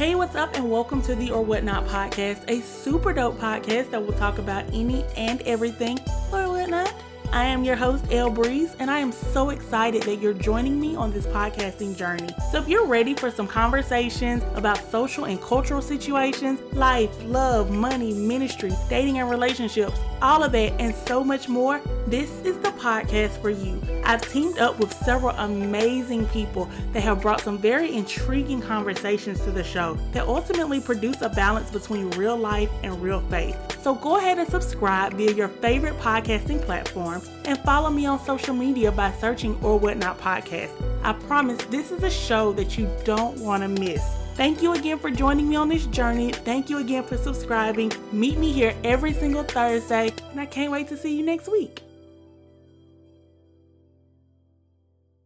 Hey, what's up, and welcome to the Or Whatnot podcast, a super dope podcast that will talk about any and everything or whatnot. I am your host, El Breeze, and I am so excited that you're joining me on this podcasting journey. So, if you're ready for some conversations about social and cultural situations, life, love, money, ministry, dating and relationships, all of that, and so much more, this is the podcast for you. I've teamed up with several amazing people that have brought some very intriguing conversations to the show that ultimately produce a balance between real life and real faith. So go ahead and subscribe via your favorite podcasting platform and follow me on social media by searching Or Whatnot Podcast. I promise this is a show that you don't want to miss. Thank you again for joining me on this journey. Thank you again for subscribing. Meet me here every single Thursday, and I can't wait to see you next week.